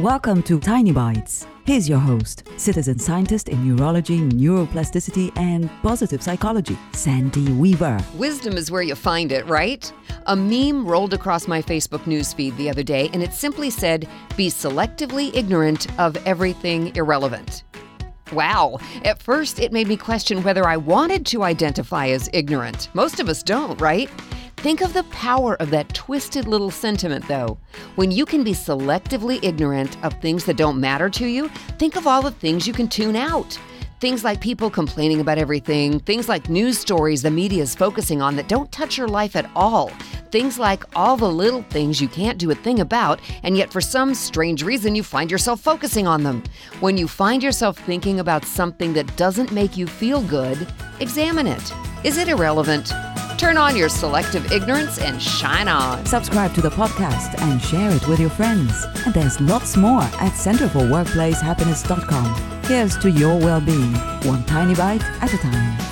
Welcome to Tiny Bites. Here's your host, citizen scientist in neurology, neuroplasticity, and positive psychology, Sandy Weaver. Wisdom is where you find it, right? A meme rolled across my Facebook newsfeed the other day, and it simply said, Be selectively ignorant of everything irrelevant. Wow. At first, it made me question whether I wanted to identify as ignorant. Most of us don't, right? Think of the power of that twisted little sentiment, though. When you can be selectively ignorant of things that don't matter to you, think of all the things you can tune out. Things like people complaining about everything, things like news stories the media is focusing on that don't touch your life at all, things like all the little things you can't do a thing about, and yet for some strange reason you find yourself focusing on them. When you find yourself thinking about something that doesn't make you feel good, examine it. Is it irrelevant? Turn on your selective ignorance and shine on. Subscribe to the podcast and share it with your friends. And there's lots more at centerforworkplacehappiness.com. Here's to your well being, one tiny bite at a time.